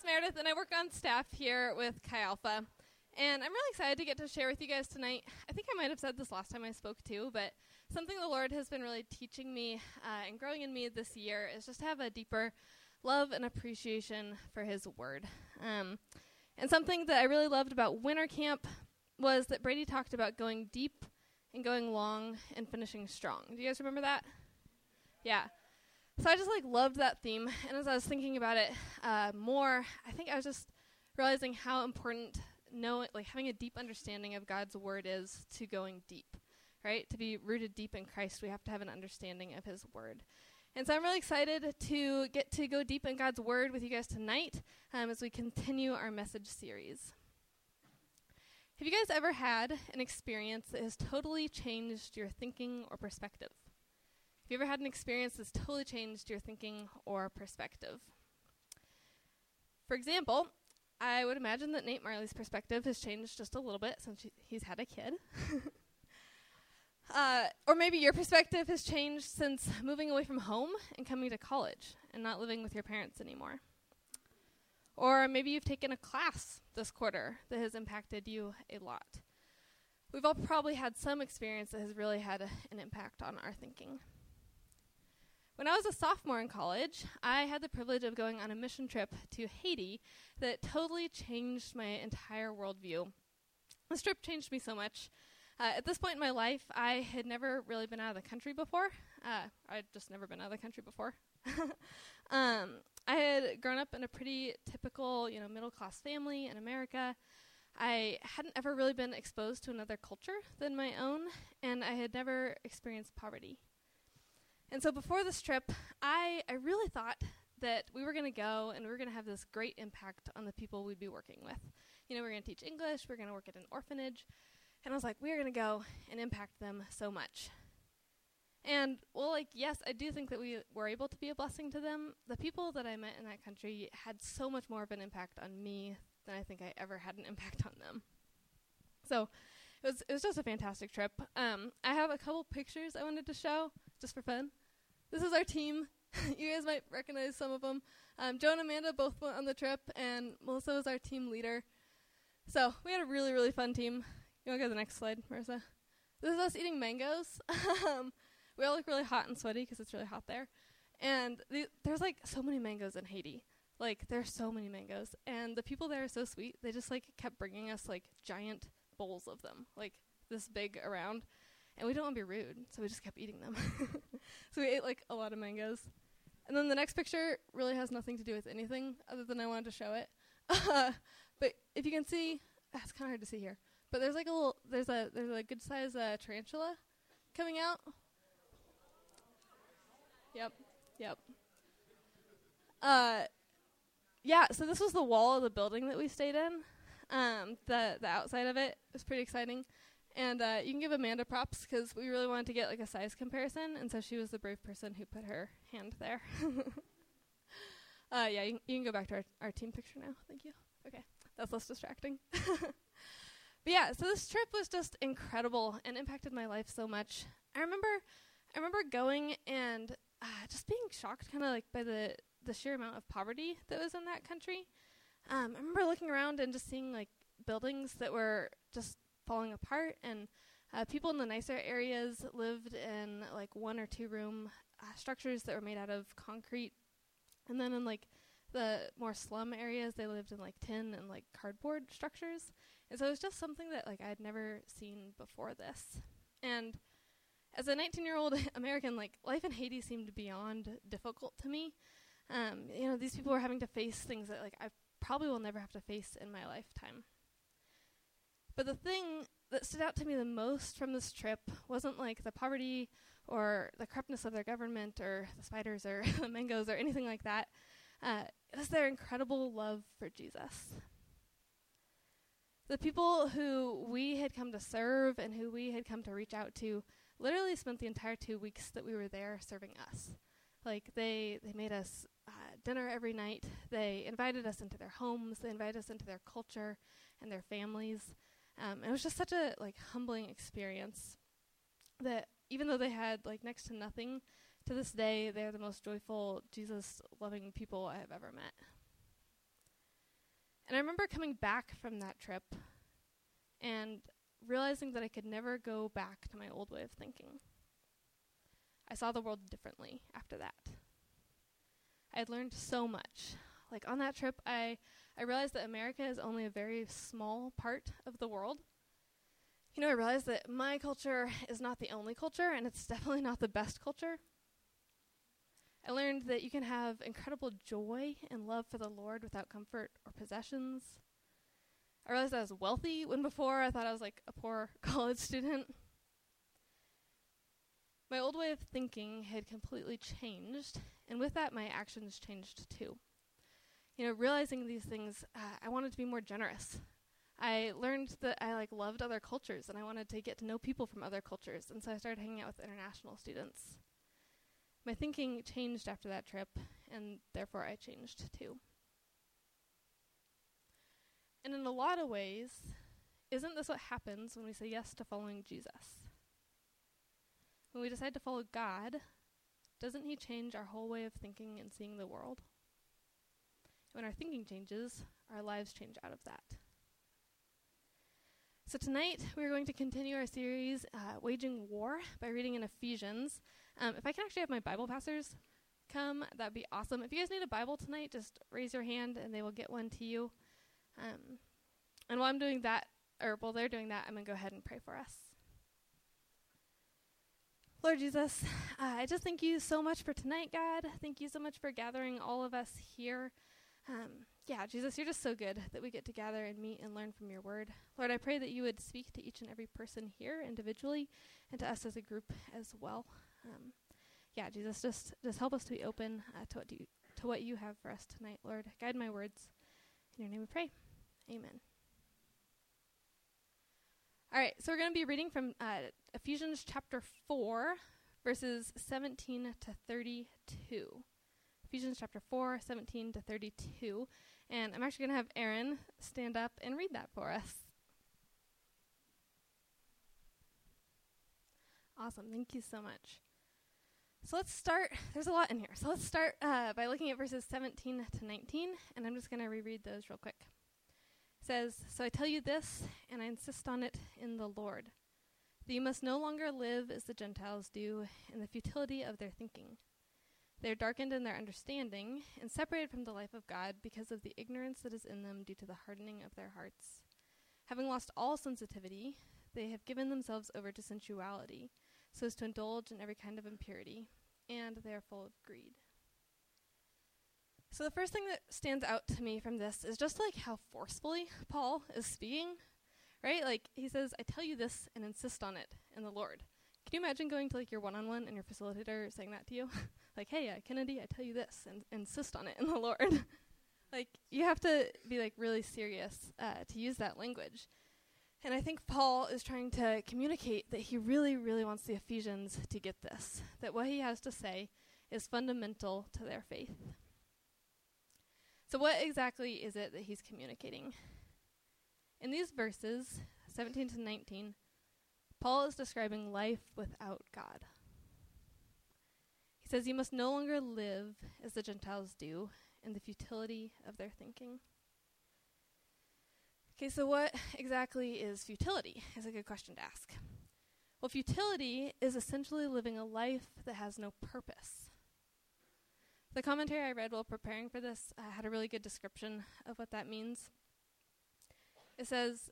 is Meredith, and I work on staff here with Chi Alpha. And I'm really excited to get to share with you guys tonight. I think I might have said this last time I spoke too, but something the Lord has been really teaching me uh, and growing in me this year is just to have a deeper love and appreciation for His Word. Um, and something that I really loved about winter camp was that Brady talked about going deep and going long and finishing strong. Do you guys remember that? Yeah. So I just like loved that theme, and as I was thinking about it uh, more, I think I was just realizing how important knowing, like having a deep understanding of God's word is to going deep, right? To be rooted deep in Christ, we have to have an understanding of His word. And so I'm really excited to get to go deep in God's word with you guys tonight um, as we continue our message series. Have you guys ever had an experience that has totally changed your thinking or perspective? Have you ever had an experience that's totally changed your thinking or perspective? For example, I would imagine that Nate Marley's perspective has changed just a little bit since he's had a kid. uh, or maybe your perspective has changed since moving away from home and coming to college and not living with your parents anymore. Or maybe you've taken a class this quarter that has impacted you a lot. We've all probably had some experience that has really had a, an impact on our thinking. When I was a sophomore in college, I had the privilege of going on a mission trip to Haiti that totally changed my entire worldview. This trip changed me so much. Uh, at this point in my life, I had never really been out of the country before. Uh, I'd just never been out of the country before. um, I had grown up in a pretty typical, you know, middle class family in America. I hadn't ever really been exposed to another culture than my own, and I had never experienced poverty. And so before this trip, I, I really thought that we were going to go and we were going to have this great impact on the people we'd be working with. You know, we are going to teach English, we are going to work at an orphanage. And I was like, we are going to go and impact them so much. And, well, like, yes, I do think that we were able to be a blessing to them. The people that I met in that country had so much more of an impact on me than I think I ever had an impact on them. So, it was it was just a fantastic trip. Um, I have a couple pictures I wanted to show just for fun. This is our team. you guys might recognize some of them. Um, Joe and Amanda both went on the trip, and Melissa was our team leader. So we had a really, really fun team. You want to go to the next slide, Marissa? This is us eating mangoes. um, we all look really hot and sweaty because it's really hot there. And the, there's like so many mangoes in Haiti. Like there's so many mangoes, and the people there are so sweet. They just like kept bringing us like giant bowls of them, like this big around and we don't want to be rude, so we just kept eating them. so we ate like a lot of mangoes. And then the next picture really has nothing to do with anything other than I wanted to show it. but if you can see, ah, it's kind of hard to see here. But there's like a little, there's a there's a good size uh, tarantula coming out. Yep, yep. Uh, yeah. So this was the wall of the building that we stayed in. Um, the the outside of it was pretty exciting. And uh, you can give Amanda props because we really wanted to get like a size comparison, and so she was the brave person who put her hand there. uh, yeah, you, you, can go back to our, our team picture now. Thank you. Okay, that's less distracting. but yeah, so this trip was just incredible and impacted my life so much. I remember, I remember going and uh, just being shocked, kind of like by the the sheer amount of poverty that was in that country. Um, I remember looking around and just seeing like buildings that were just falling apart, and uh, people in the nicer areas lived in like one or two room uh, structures that were made out of concrete, and then in like the more slum areas, they lived in like tin and like cardboard structures. And so it was just something that like I had never seen before this. And as a 19-year-old American, like life in Haiti seemed beyond difficult to me. Um, you know, these people were having to face things that like I probably will never have to face in my lifetime. But the thing that stood out to me the most from this trip wasn't like the poverty or the corruptness of their government or the spiders or the mangoes or anything like that. Uh, it was their incredible love for Jesus. The people who we had come to serve and who we had come to reach out to literally spent the entire two weeks that we were there serving us. Like they, they made us dinner every night. They invited us into their homes. They invited us into their culture and their families. Um, it was just such a like humbling experience that even though they had like next to nothing, to this day they're the most joyful, Jesus loving people I have ever met. And I remember coming back from that trip and realizing that I could never go back to my old way of thinking. I saw the world differently after that. I had learned so much. Like on that trip, I, I realized that America is only a very small part of the world. You know, I realized that my culture is not the only culture, and it's definitely not the best culture. I learned that you can have incredible joy and love for the Lord without comfort or possessions. I realized I was wealthy when before I thought I was like a poor college student. My old way of thinking had completely changed, and with that, my actions changed too. You know, realizing these things, uh, I wanted to be more generous. I learned that I like loved other cultures, and I wanted to get to know people from other cultures, and so I started hanging out with international students. My thinking changed after that trip, and therefore I changed too. And in a lot of ways, isn't this what happens when we say yes to following Jesus? When we decide to follow God, doesn't He change our whole way of thinking and seeing the world? When our thinking changes, our lives change out of that. So tonight we're going to continue our series, uh, Waging War, by reading in Ephesians. Um, if I can actually have my Bible passers come, that'd be awesome. If you guys need a Bible tonight, just raise your hand and they will get one to you. Um, and while I'm doing that, or while they're doing that, I'm going to go ahead and pray for us. Lord Jesus, uh, I just thank you so much for tonight, God. Thank you so much for gathering all of us here. Um, yeah, Jesus, you're just so good that we get to gather and meet and learn from your word. Lord, I pray that you would speak to each and every person here individually and to us as a group as well. Um, yeah, Jesus, just just help us to be open uh, to what you to what you have for us tonight, Lord. Guide my words. In your name we pray. Amen. All right, so we're going to be reading from uh, Ephesians chapter 4, verses 17 to 32. Ephesians chapter 4, 17 to 32. And I'm actually going to have Aaron stand up and read that for us. Awesome. Thank you so much. So let's start. There's a lot in here. So let's start uh, by looking at verses 17 to 19, and I'm just going to reread those real quick. Says, So I tell you this, and I insist on it in the Lord, that you must no longer live as the Gentiles do in the futility of their thinking. They are darkened in their understanding and separated from the life of God because of the ignorance that is in them due to the hardening of their hearts. Having lost all sensitivity, they have given themselves over to sensuality, so as to indulge in every kind of impurity, and they are full of greed. So the first thing that stands out to me from this is just like how forcefully Paul is speaking, right? Like he says, "I tell you this and insist on it in the Lord." Can you imagine going to like your one-on-one and your facilitator saying that to you? like, hey, uh, Kennedy, I tell you this, and insist on it in the Lord. like, you have to be like really serious uh, to use that language. And I think Paul is trying to communicate that he really, really wants the Ephesians to get this, that what he has to say is fundamental to their faith. So, what exactly is it that he's communicating? In these verses, 17 to 19, Paul is describing life without God. He says, You must no longer live as the Gentiles do in the futility of their thinking. Okay, so what exactly is futility? Is a good question to ask. Well, futility is essentially living a life that has no purpose. The commentary I read while preparing for this uh, had a really good description of what that means. It says,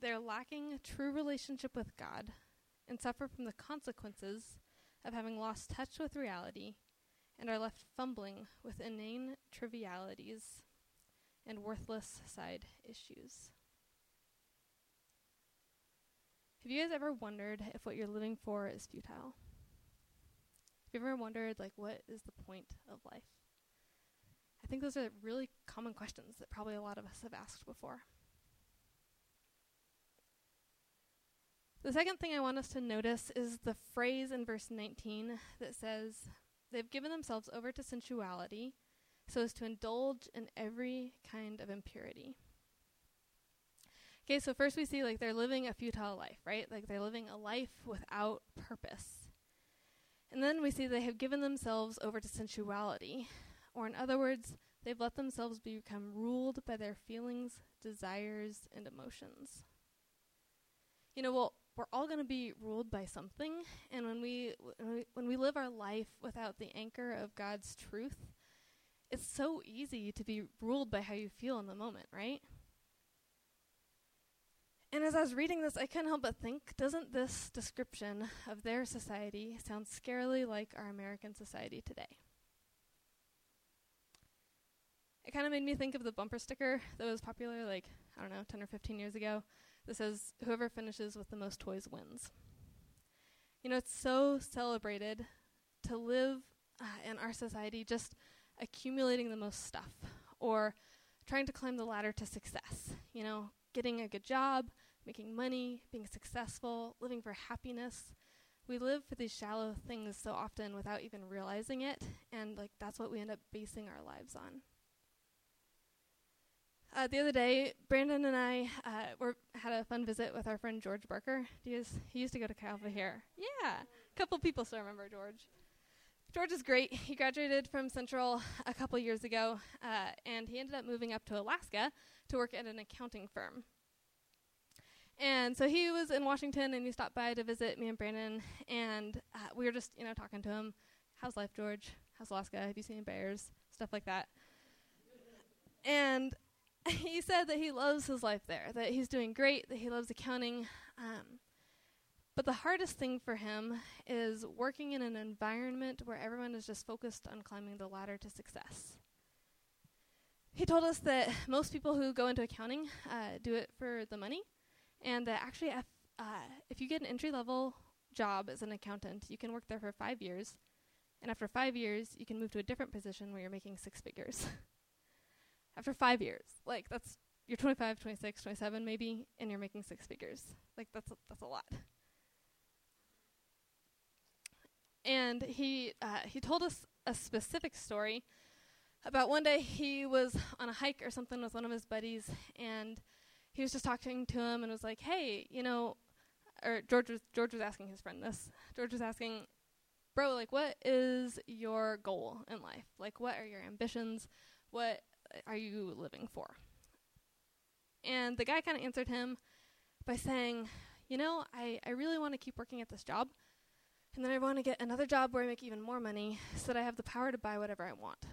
they're lacking true relationship with God and suffer from the consequences of having lost touch with reality and are left fumbling with inane trivialities and worthless side issues. Have you guys ever wondered if what you're living for is futile? You ever wondered, like, what is the point of life? I think those are really common questions that probably a lot of us have asked before. The second thing I want us to notice is the phrase in verse 19 that says, They've given themselves over to sensuality so as to indulge in every kind of impurity. Okay, so first we see like they're living a futile life, right? Like they're living a life without purpose. And then we see they have given themselves over to sensuality, or in other words, they've let themselves become ruled by their feelings, desires, and emotions. You know, well, we're all going to be ruled by something, and when we, when we live our life without the anchor of God's truth, it's so easy to be ruled by how you feel in the moment, right? And as I was reading this, I couldn't help but think doesn't this description of their society sound scarily like our American society today? It kind of made me think of the bumper sticker that was popular, like, I don't know, 10 or 15 years ago, that says, Whoever finishes with the most toys wins. You know, it's so celebrated to live uh, in our society just accumulating the most stuff or trying to climb the ladder to success. You know, getting a good job, making money, being successful, living for happiness. We live for these shallow things so often without even realizing it, and like that's what we end up basing our lives on. Uh, the other day, Brandon and I uh, were had a fun visit with our friend George Barker. He, is, he used to go to Chi Alpha here. Yeah, a couple people still remember George. George is great. He graduated from Central a couple years ago, uh, and he ended up moving up to Alaska to work at an accounting firm. And so he was in Washington, and he stopped by to visit me and Brandon, and uh, we were just, you know, talking to him. How's life, George? How's Alaska? Have you seen bears? Stuff like that. and he said that he loves his life there, that he's doing great, that he loves accounting. Um, but the hardest thing for him is working in an environment where everyone is just focused on climbing the ladder to success. He told us that most people who go into accounting uh, do it for the money, and that actually, if, uh, if you get an entry level job as an accountant, you can work there for five years, and after five years, you can move to a different position where you're making six figures. after five years, like that's you're 25, 26, 27 maybe, and you're making six figures. Like that's a, that's a lot. And he uh, he told us a specific story about one day he was on a hike or something with one of his buddies, and he was just talking to him and was like, "Hey, you know," or George was George was asking his friend this. George was asking, "Bro, like, what is your goal in life? Like, what are your ambitions? What are you living for?" And the guy kind of answered him by saying, "You know, I I really want to keep working at this job." And then I want to get another job where I make even more money so that I have the power to buy whatever I want.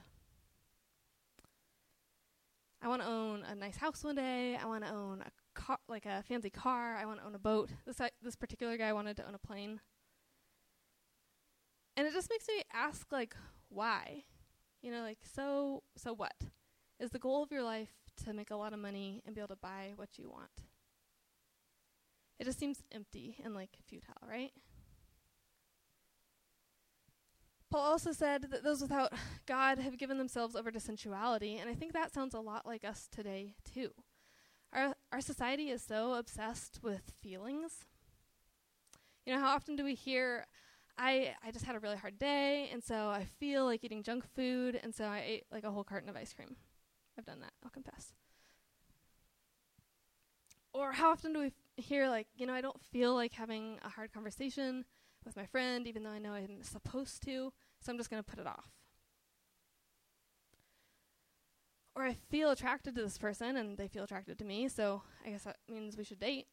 I want to own a nice house one day. I want to own a car, like a fancy car. I want to own a boat. This uh, this particular guy wanted to own a plane. And it just makes me ask like why? You know, like so so what? Is the goal of your life to make a lot of money and be able to buy what you want? It just seems empty and like futile, right? Paul also said that those without God have given themselves over to sensuality, and I think that sounds a lot like us today, too. Our, our society is so obsessed with feelings. You know, how often do we hear, I, I just had a really hard day, and so I feel like eating junk food, and so I ate like a whole carton of ice cream. I've done that, I'll confess. Or how often do we f- hear, like, you know, I don't feel like having a hard conversation, with my friend, even though I know I'm supposed to, so I'm just going to put it off. Or I feel attracted to this person and they feel attracted to me, so I guess that means we should date.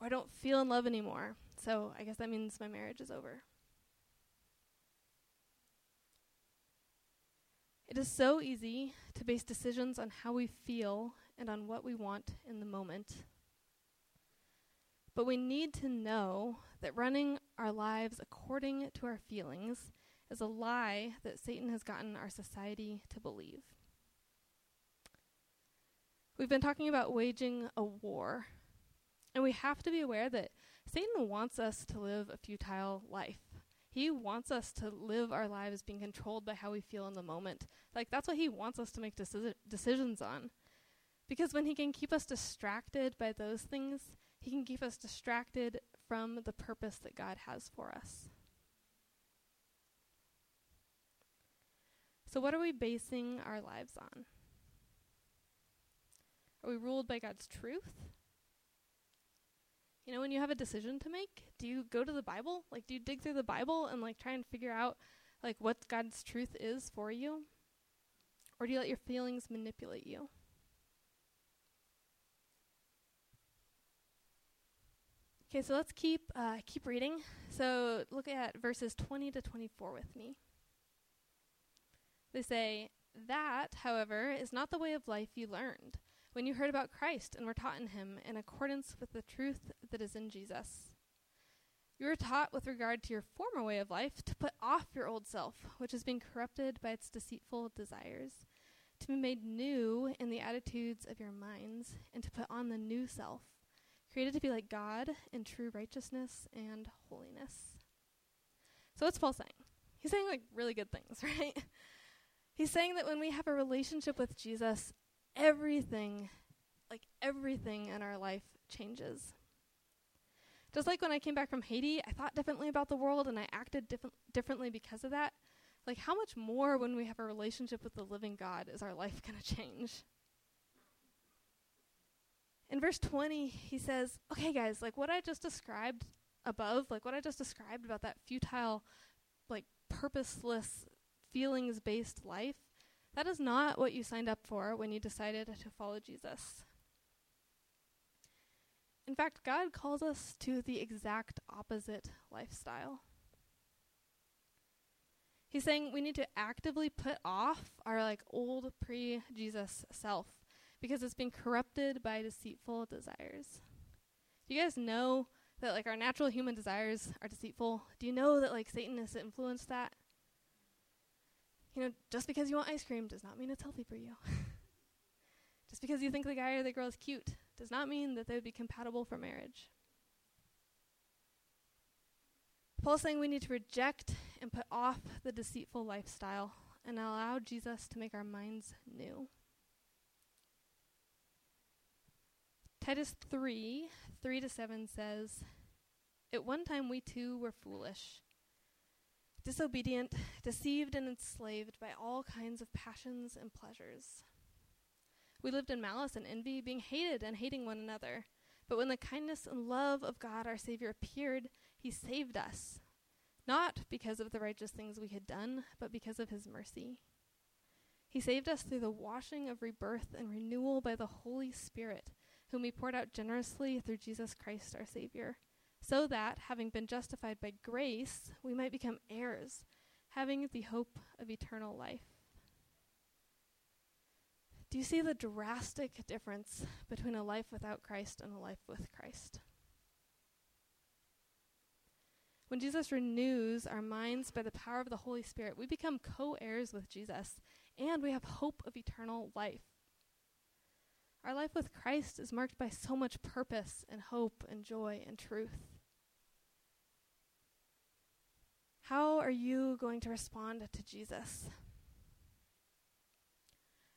Or I don't feel in love anymore, so I guess that means my marriage is over. It is so easy to base decisions on how we feel and on what we want in the moment but we need to know that running our lives according to our feelings is a lie that Satan has gotten our society to believe. We've been talking about waging a war, and we have to be aware that Satan wants us to live a futile life. He wants us to live our lives being controlled by how we feel in the moment. Like, that's what he wants us to make deci- decisions on. Because when he can keep us distracted by those things, he can keep us distracted from the purpose that God has for us. So, what are we basing our lives on? Are we ruled by God's truth? You know, when you have a decision to make, do you go to the Bible? Like, do you dig through the Bible and like try and figure out, like what God's truth is for you? Or do you let your feelings manipulate you? Okay, so let's keep uh, keep reading. So look at verses 20 to 24 with me. They say, That, however, is not the way of life you learned when you heard about Christ and were taught in him in accordance with the truth that is in Jesus. You were taught with regard to your former way of life to put off your old self, which has been corrupted by its deceitful desires, to be made new in the attitudes of your minds, and to put on the new self created to be like God in true righteousness and holiness. So what's Paul saying? He's saying like really good things, right? He's saying that when we have a relationship with Jesus, everything, like everything in our life changes. Just like when I came back from Haiti, I thought differently about the world and I acted diff- differently because of that. Like, how much more when we have a relationship with the living God is our life going to change? In verse 20, he says, Okay, guys, like what I just described above, like what I just described about that futile, like purposeless, feelings based life, that is not what you signed up for when you decided to follow Jesus. In fact, God calls us to the exact opposite lifestyle. He's saying we need to actively put off our like old pre-Jesus self because it's been corrupted by deceitful desires. Do you guys know that like our natural human desires are deceitful? Do you know that like Satan has influenced that? You know, just because you want ice cream does not mean it's healthy for you. just because you think the guy or the girl is cute does not mean that they would be compatible for marriage. Paul's saying we need to reject and put off the deceitful lifestyle and allow Jesus to make our minds new. Titus 3 3 to 7 says, At one time we too were foolish, disobedient, deceived, and enslaved by all kinds of passions and pleasures. We lived in malice and envy, being hated and hating one another. But when the kindness and love of God our Savior appeared, He saved us, not because of the righteous things we had done, but because of His mercy. He saved us through the washing of rebirth and renewal by the Holy Spirit whom he poured out generously through Jesus Christ our Savior, so that, having been justified by grace, we might become heirs, having the hope of eternal life. Do you see the drastic difference between a life without Christ and a life with Christ? When Jesus renews our minds by the power of the Holy Spirit, we become co heirs with Jesus, and we have hope of eternal life. Our life with Christ is marked by so much purpose and hope and joy and truth. How are you going to respond to Jesus?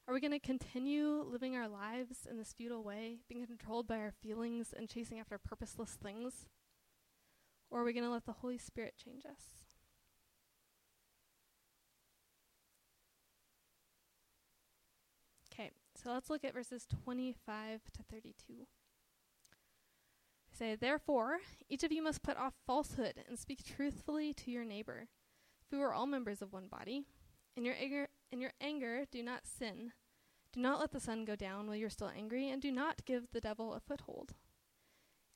Are we going to continue living our lives in this futile way, being controlled by our feelings and chasing after purposeless things? Or are we going to let the Holy Spirit change us? So let's look at verses 25 to 32. say, Therefore, each of you must put off falsehood and speak truthfully to your neighbor. For we are all members of one body. In your anger, in your anger, do not sin. Do not let the sun go down while you're still angry, and do not give the devil a foothold.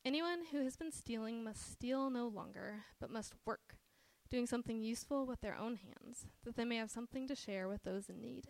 Anyone who has been stealing must steal no longer, but must work, doing something useful with their own hands, that they may have something to share with those in need.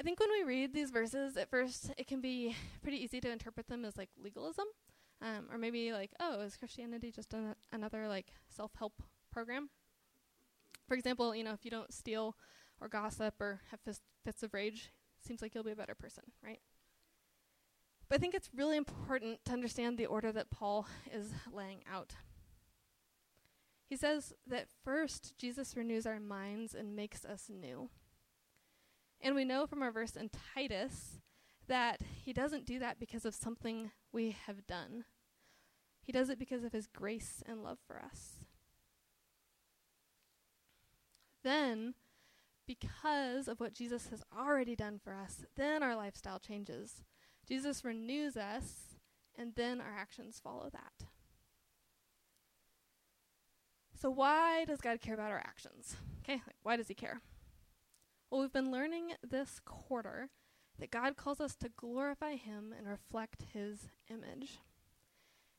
I think when we read these verses, at first it can be pretty easy to interpret them as like legalism, um, or maybe like, oh, is Christianity just an- another like self-help program? For example, you know, if you don't steal or gossip or have fist- fits of rage, seems like you'll be a better person, right? But I think it's really important to understand the order that Paul is laying out. He says that first, Jesus renews our minds and makes us new. And we know from our verse in Titus that he doesn't do that because of something we have done. He does it because of his grace and love for us. Then, because of what Jesus has already done for us, then our lifestyle changes. Jesus renews us, and then our actions follow that. So, why does God care about our actions? Okay, like, why does He care? Well, we've been learning this quarter that God calls us to glorify Him and reflect His image.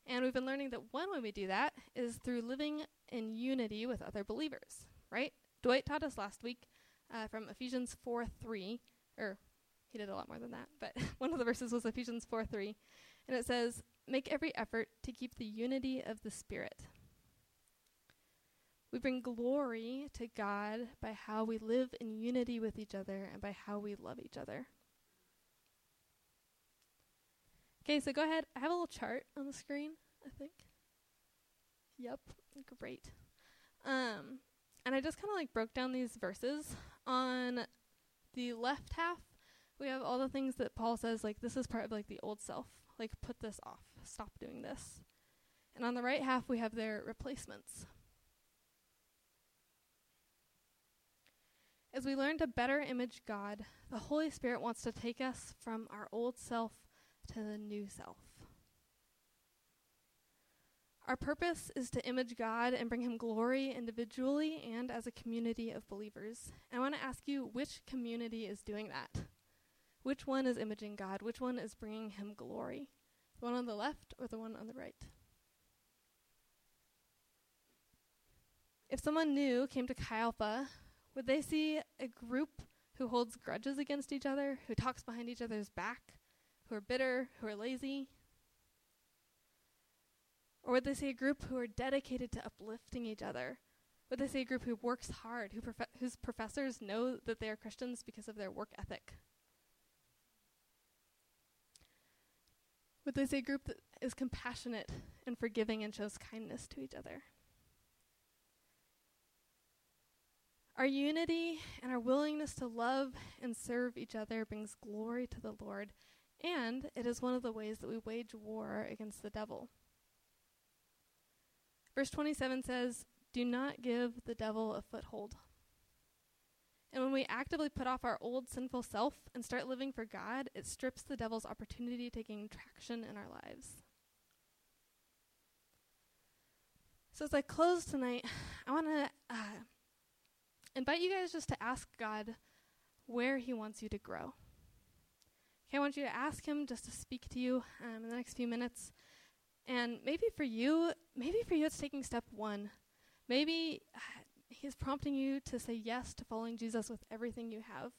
And we've been learning that one way we do that is through living in unity with other believers, right? Dwight taught us last week uh, from Ephesians 4 3, or he did a lot more than that, but one of the verses was Ephesians 4 3. And it says, Make every effort to keep the unity of the Spirit. We bring glory to God by how we live in unity with each other and by how we love each other. Okay, so go ahead. I have a little chart on the screen, I think. Yep, great. Um, and I just kind of like broke down these verses. On the left half, we have all the things that Paul says, like, this is part of like the old self. Like, put this off. Stop doing this. And on the right half, we have their replacements. As we learn to better image God, the Holy Spirit wants to take us from our old self to the new self. Our purpose is to image God and bring Him glory individually and as a community of believers. And I want to ask you which community is doing that? Which one is imaging God? Which one is bringing Him glory? The one on the left or the one on the right? If someone new came to Chi Alpha, would they see a group who holds grudges against each other, who talks behind each other's back, who are bitter, who are lazy? Or would they see a group who are dedicated to uplifting each other? Would they see a group who works hard, who prof- whose professors know that they are Christians because of their work ethic? Would they see a group that is compassionate and forgiving and shows kindness to each other? Our unity and our willingness to love and serve each other brings glory to the Lord and it is one of the ways that we wage war against the devil. Verse 27 says, Do not give the devil a foothold. And when we actively put off our old sinful self and start living for God, it strips the devil's opportunity to gain traction in our lives. So, as I close tonight, I want to uh, invite you guys just to ask God where He wants you to grow. Okay, I want you to ask Him just to speak to you um, in the next few minutes. And maybe for you, maybe for you, it's taking step one. Maybe uh, He's prompting you to say yes to following Jesus with everything you have.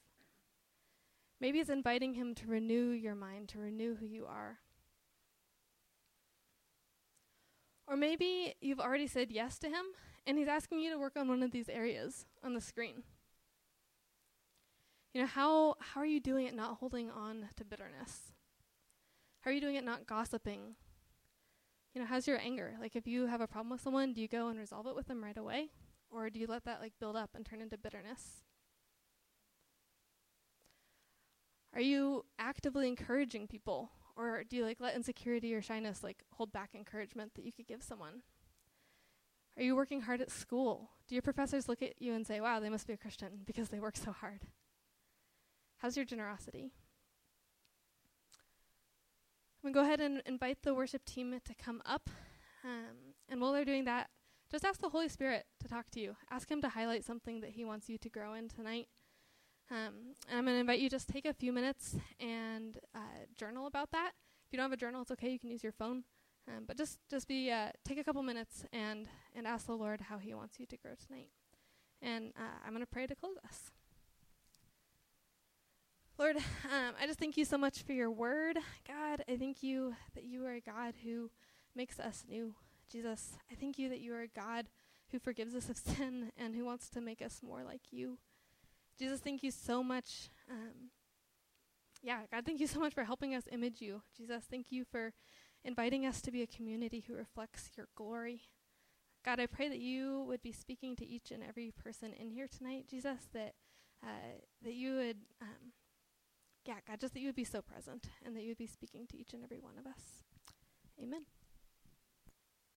Maybe it's inviting Him to renew your mind, to renew who you are. Or maybe you've already said yes to Him, and He's asking you to work on one of these areas on the screen. You know, how, how are you doing it not holding on to bitterness? How are you doing it not gossiping? You know, how's your anger? Like, if you have a problem with someone, do you go and resolve it with them right away? Or do you let that, like, build up and turn into bitterness? Are you actively encouraging people? Or do you, like, let insecurity or shyness, like, hold back encouragement that you could give someone? Are you working hard at school? Do your professors look at you and say, wow, they must be a Christian because they work so hard? How's your generosity? I'm going to go ahead and invite the worship team to come up. Um, and while they're doing that, just ask the Holy Spirit to talk to you. Ask Him to highlight something that He wants you to grow in tonight. Um, and I'm going to invite you just take a few minutes and uh, journal about that. If you don't have a journal, it's okay. You can use your phone. Um, but just just be uh, take a couple minutes and and ask the Lord how He wants you to grow tonight. And uh, I'm going to pray to close us. Lord, um, I just thank you so much for your word. God, I thank you that you are a God who makes us new. Jesus, I thank you that you are a God who forgives us of sin and who wants to make us more like you. Jesus, thank you so much. Um, yeah, God, thank you so much for helping us image you. Jesus, thank you for inviting us to be a community who reflects your glory. God, I pray that you would be speaking to each and every person in here tonight, Jesus, that uh, that you would, um, yeah, God, just that you would be so present and that you would be speaking to each and every one of us. Amen.